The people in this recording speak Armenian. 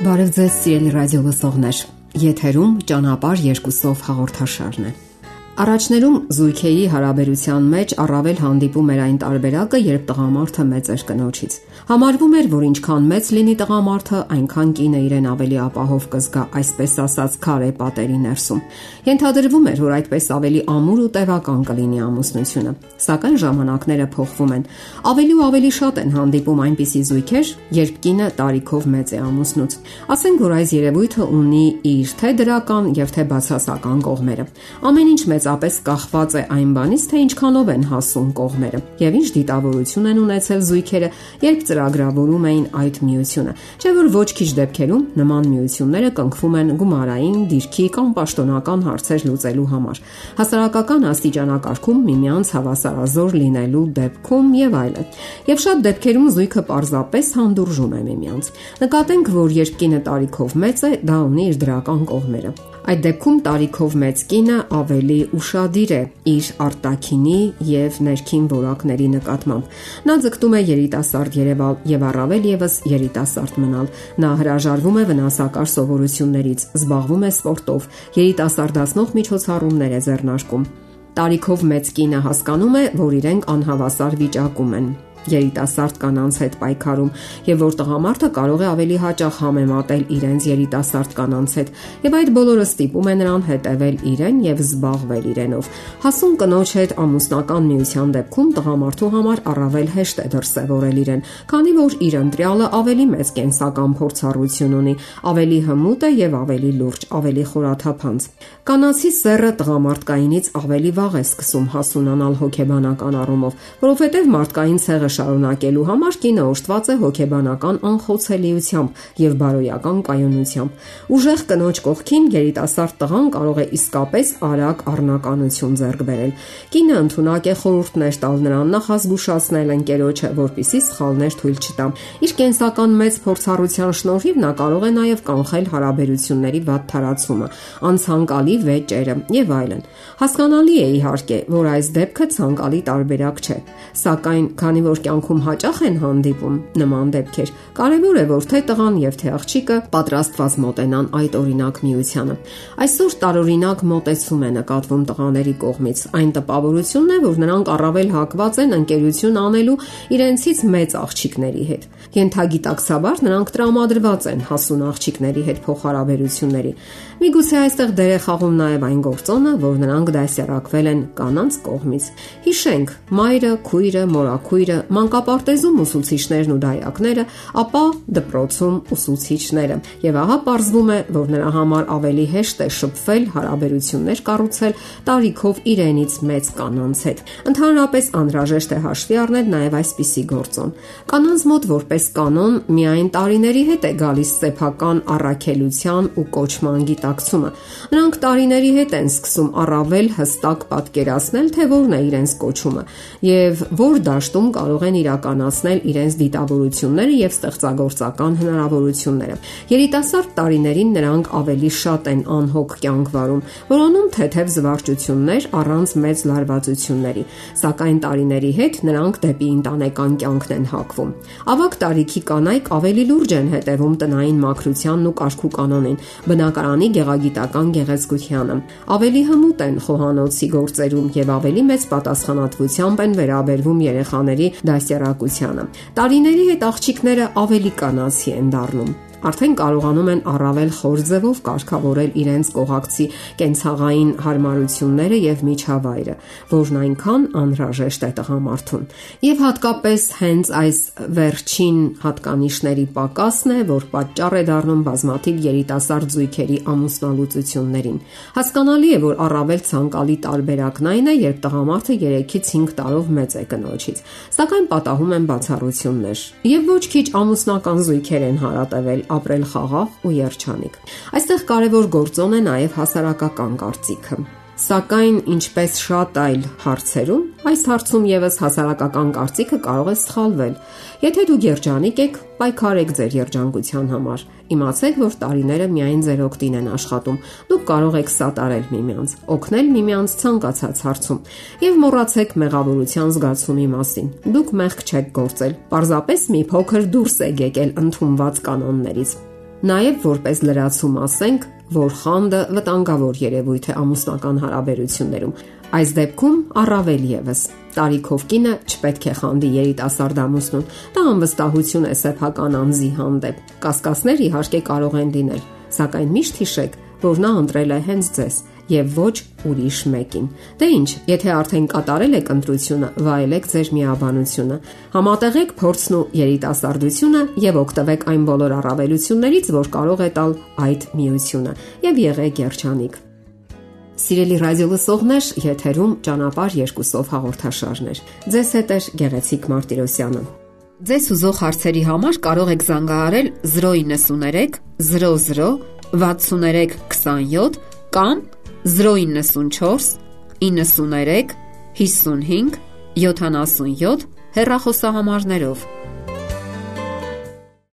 Բարև ձեզ, սիրելի ռադիո լսողներ։ Եթերում ճանապարհ երկուսով հաղորդաշարն է։ Առաջներում զույգերի հարաբերության մեջ առավել հանդիպում էր այն տարբերակը, երբ տղամարդը մեծ էր կնոջից։ Համարվում էր, որ ինչքան մեծ լինի տղամարդը, այնքան կինը իրեն ավելի ապահով կզգա, այսպես ասած, քարե պատերի ներսում։ Ենթադրվում էր, որ այդպես ավելի ամուր ու տևական կլինի ամուսնությունը։ Սակայն ժամանակները փոխվում են։ Ավելի ու ավելի շատ են հանդիպում այնպիսի զույգեր, երբ կինը տարիքով մեծ է ամուսնուց։ Ասենք որ այս երևույթը ունի իր թե դրական եւ թե բացասական կողմերը։ Ամեն ինչ մեծ մեծապես կախված է այն բանից, թե ինչքանով են հասուն կողմերը եւ ինչ դիտավորություն են ունեցել զույգերը, երբ ծրագրավորում էին այդ միությունը։ Չէ՞ որ ոչ քիչ դեպքերում նման միությունները կնքվում են գումարային, դիրքի կամ պաշտոնական հարցեր լուծելու համար։ Հասարակական աստիճանակարգում միմյանց հավասարազոր լինելու դեպքում եւ այլն։ Եվ շատ դեպքերում զույգը պարզապես հանդուրժում է միմյանց։ Նկատենք, որ երբ կինը տարիքով մեծ է, դա ունի իր դրական կողմերը։ Այդ դեպքում տարիքով մեծ կինը ավելի ուշադիր է իր արտաքինի եւ ներքին որակների նկատմամբ։ Նա ձգտում է երիտասարդ երևալ եւ առավել եւս երիտասարդ մնալ։ Նա հրաժարվում է վնասակար սովորություններից, զբաղվում է սպորտով, երիտասարդացնող միջոցառումներ է ձեռնարկում։ Տարիքով մեծ կինը հասկանում է, որ իրենք անհավասար վիճակում են երիտասարդ կանանց հետ պայքարում եւ որ տղամարդը կարող է ավելի հաճախ համեմատել իրենց երիտասարդ կանանց հետ եւ այդ բոլորը ստիպում է նրան հետևել իրեն եւ զբաղվել իրենով հասուն կնոջ հետ ամուսնական միության դեպքում տղամարդու համար առավել հեշտ է դրսևորել իրեն քանի որ իր ընտրյալը ավելի մեծ կենսական փորձառություն ունի ավելի հմուտ է եւ ավելի լուրջ ավելի խորաթափանց կանացի սեռը տղամարդկայինից ավելի վաղ է սկսում հասունանալ հոգեբանական առումով որովհետեւ մարդկային ցեղը շարունակելու համար կինը օժտված է հոգեբանական անխոցելիությամբ եւ բարոյական կայունությամբ։ Ուժեղ կնոջ կողքին երիտասարդ տղան կարող է իսկապես արագ առնականություն ձեռք բերել։ Կինը ընդունակ է խորհուրդներ տալ նրան նախազգուշացնել ընկերոջը, որpիսի սխալներ թույլ չտա։ Իր կենսական մեծ փորձառության շնորհիվ նա կարող է նաեւ կանխել հարաբերությունների վատ թարացումը, անցանկալի վեճերը եւ այլն։ Հասկանալի է իհարկե, որ այս դեպքը ցանկալի տարբերակ չէ, սակայն քանի որ որ կյանքում հաճախ են հանդիպում նման դեպքեր, կարևոր է, որ թե տղան եւ թե աղջիկը պատրաստված մոտենան այդ օրինակ միությանը։ Այսօր տարօրինակ մոտեցում է նկատվում տղաների կողմից։ Այն տպավորությունն է, որ նրանք առավել հակված են ընկերություն անելու իրենցից մեծ աղջիկների հետ։ Ենթագիտակցաբար նրանք տրամադրված են հասուն աղջիկների հետ փոխհարաբերությունների։ Միգուցե այստեղ դեր է խաղում նաև այն գործոնը, որ նրանք դասերակվել են կանանց կողմից։ Հիշենք, մայրը, քույրը, մորաքույրը, մանկապարտեզում ուսուցիչներն ու դայակները, ապա դպրոցում ուսուցիչները։ Եւ ահա պարզվում է, որ նրա համար ավելի հեշտ է շփվել, հարաբերություններ կառուցել տարիքով իրենից մեծ կանանց հետ։ Ընդհանրապես անհրաժեշտ է հաշվի առնել նաեւ այսպիսի գործոն։ Կանանց մոտ որպես կանոն միայն տարիների հետ է գալիս սեփական առաքելության ու կոչման գիտակցումը։ Նրանք տարիների հետ են սկսում առավել հստակ պատկերացնել, թե որն է իրենց կոչումը եւ որ դաշտում կարող կարող են իրականացնել իրենց դիտավորությունները եւ ստեղծագործական հնարավորությունները։ Երիտասարդ տարիներին նրանք ավելի շատ են անհոգ կյանք վարում, որոնում թեթև զվարճություններ առանց մեծ լարվածությունների, սակայն տարիների հետ նրանք դեպի ընտանեկան կյանքն են հակվում։ Ավակ տարիքի կանայք ավելի լուրջ են հետևում տնային մաքրությանն ու կարգու կանոնին, բնակարանի գեղագիտական գեղեցկությանը։ Ավելի հմուտ են խոհանոցի գործերում եւ ավելի մեծ պատասխանատվությամբ են վերաբերվում երեխաների դասյարակությանը։ Տարիների հետ աղջիկները ավելի կանացի են դառնում արդեն կարողանում են առավել խոր ձևով կարգավորել իրենց կողակցի կենցաղային հարմարությունները եւ միջավայրը, որն այնքան անհրաժեշտ է տղամարդուն։ Եվ հատկապես հենց այս վերջին հատկանիշների պակասն է, որ պատճառ է դառնում բազմաթիվ երիտասարդ զույգերի ամուսնալուծություններին։ Հասկանալի է, որ առավել ցանկալի տարբերակն այն է, երբ տղամարդը 3-ից 5 տարով մեծ է կնոջից։ Սակայն պատահում են բացառություններ։ Եվ ոչ քիչ ամուսնական զույգեր են հարատևել ապրել խաղաղ ու երջանիկ։ Այստեղ կարևոր գործոն է նաև հասարակական կարծիքը։ Սակայն ինչպես շատ այլ հարցերում, այս հարցում եւս հասարակական կարծիքը կարող է սխալվել։ Եթե դուք երջանիկ եք, պայքարեք ձեր երջանկության համար։ Իմացեք, որ տարիները միայն ձեր օգտին են աշխատում։ Դուք կարող եք սատարել միմյանց, օգնել միմյանց ցանկացած հարցում եւ մոռացեք մեղավորության զգացումի մասին։ Դուք մեղք չեք գործել, պարզապես մի փոքր դուրս եք եկել ընդունված կանոններից։ Նաև որպես լրացում ասենք, որ խանդը վտանգավոր երևույթ է ամուսնական հարաբերություններում։ Այս դեպքում առավել եւս տարիքով կինը չպետք է խանդի երիտասարդ ամուսնուն։ Դա անվստահություն է սեփական անձի հանդեպ։ Կասկածներ իհարկե կարող են լինել, սակայն միշտ հիշեք, որ նա ընտրել է հենց ձեզ եւ ոչ ուրիշ մեկին։ Դե ի՞նչ, եթե արդեն կատարել եք ընտրությունը, վայելեք ձեր միաբանությունը։ Համատեղեք փորձն ու երիտասարդությունը եւ օգտվեք այն բոլոր առավելություններից, որ կարող է տալ այդ միությունը եւ եղեք երջանիկ։ Սիրելի ռադիո լսողներ, եթերում ճանապար երկուսով հաղորդաշարներ։ Ձեզ հետ է Գեղեցիկ Մարտիրոսյանը։ Ձեզ ուզող հարցերի համար կարող եք զանգահարել 093 00 63 27 կամ 094 93 55 77 հեռախոսահամարներով։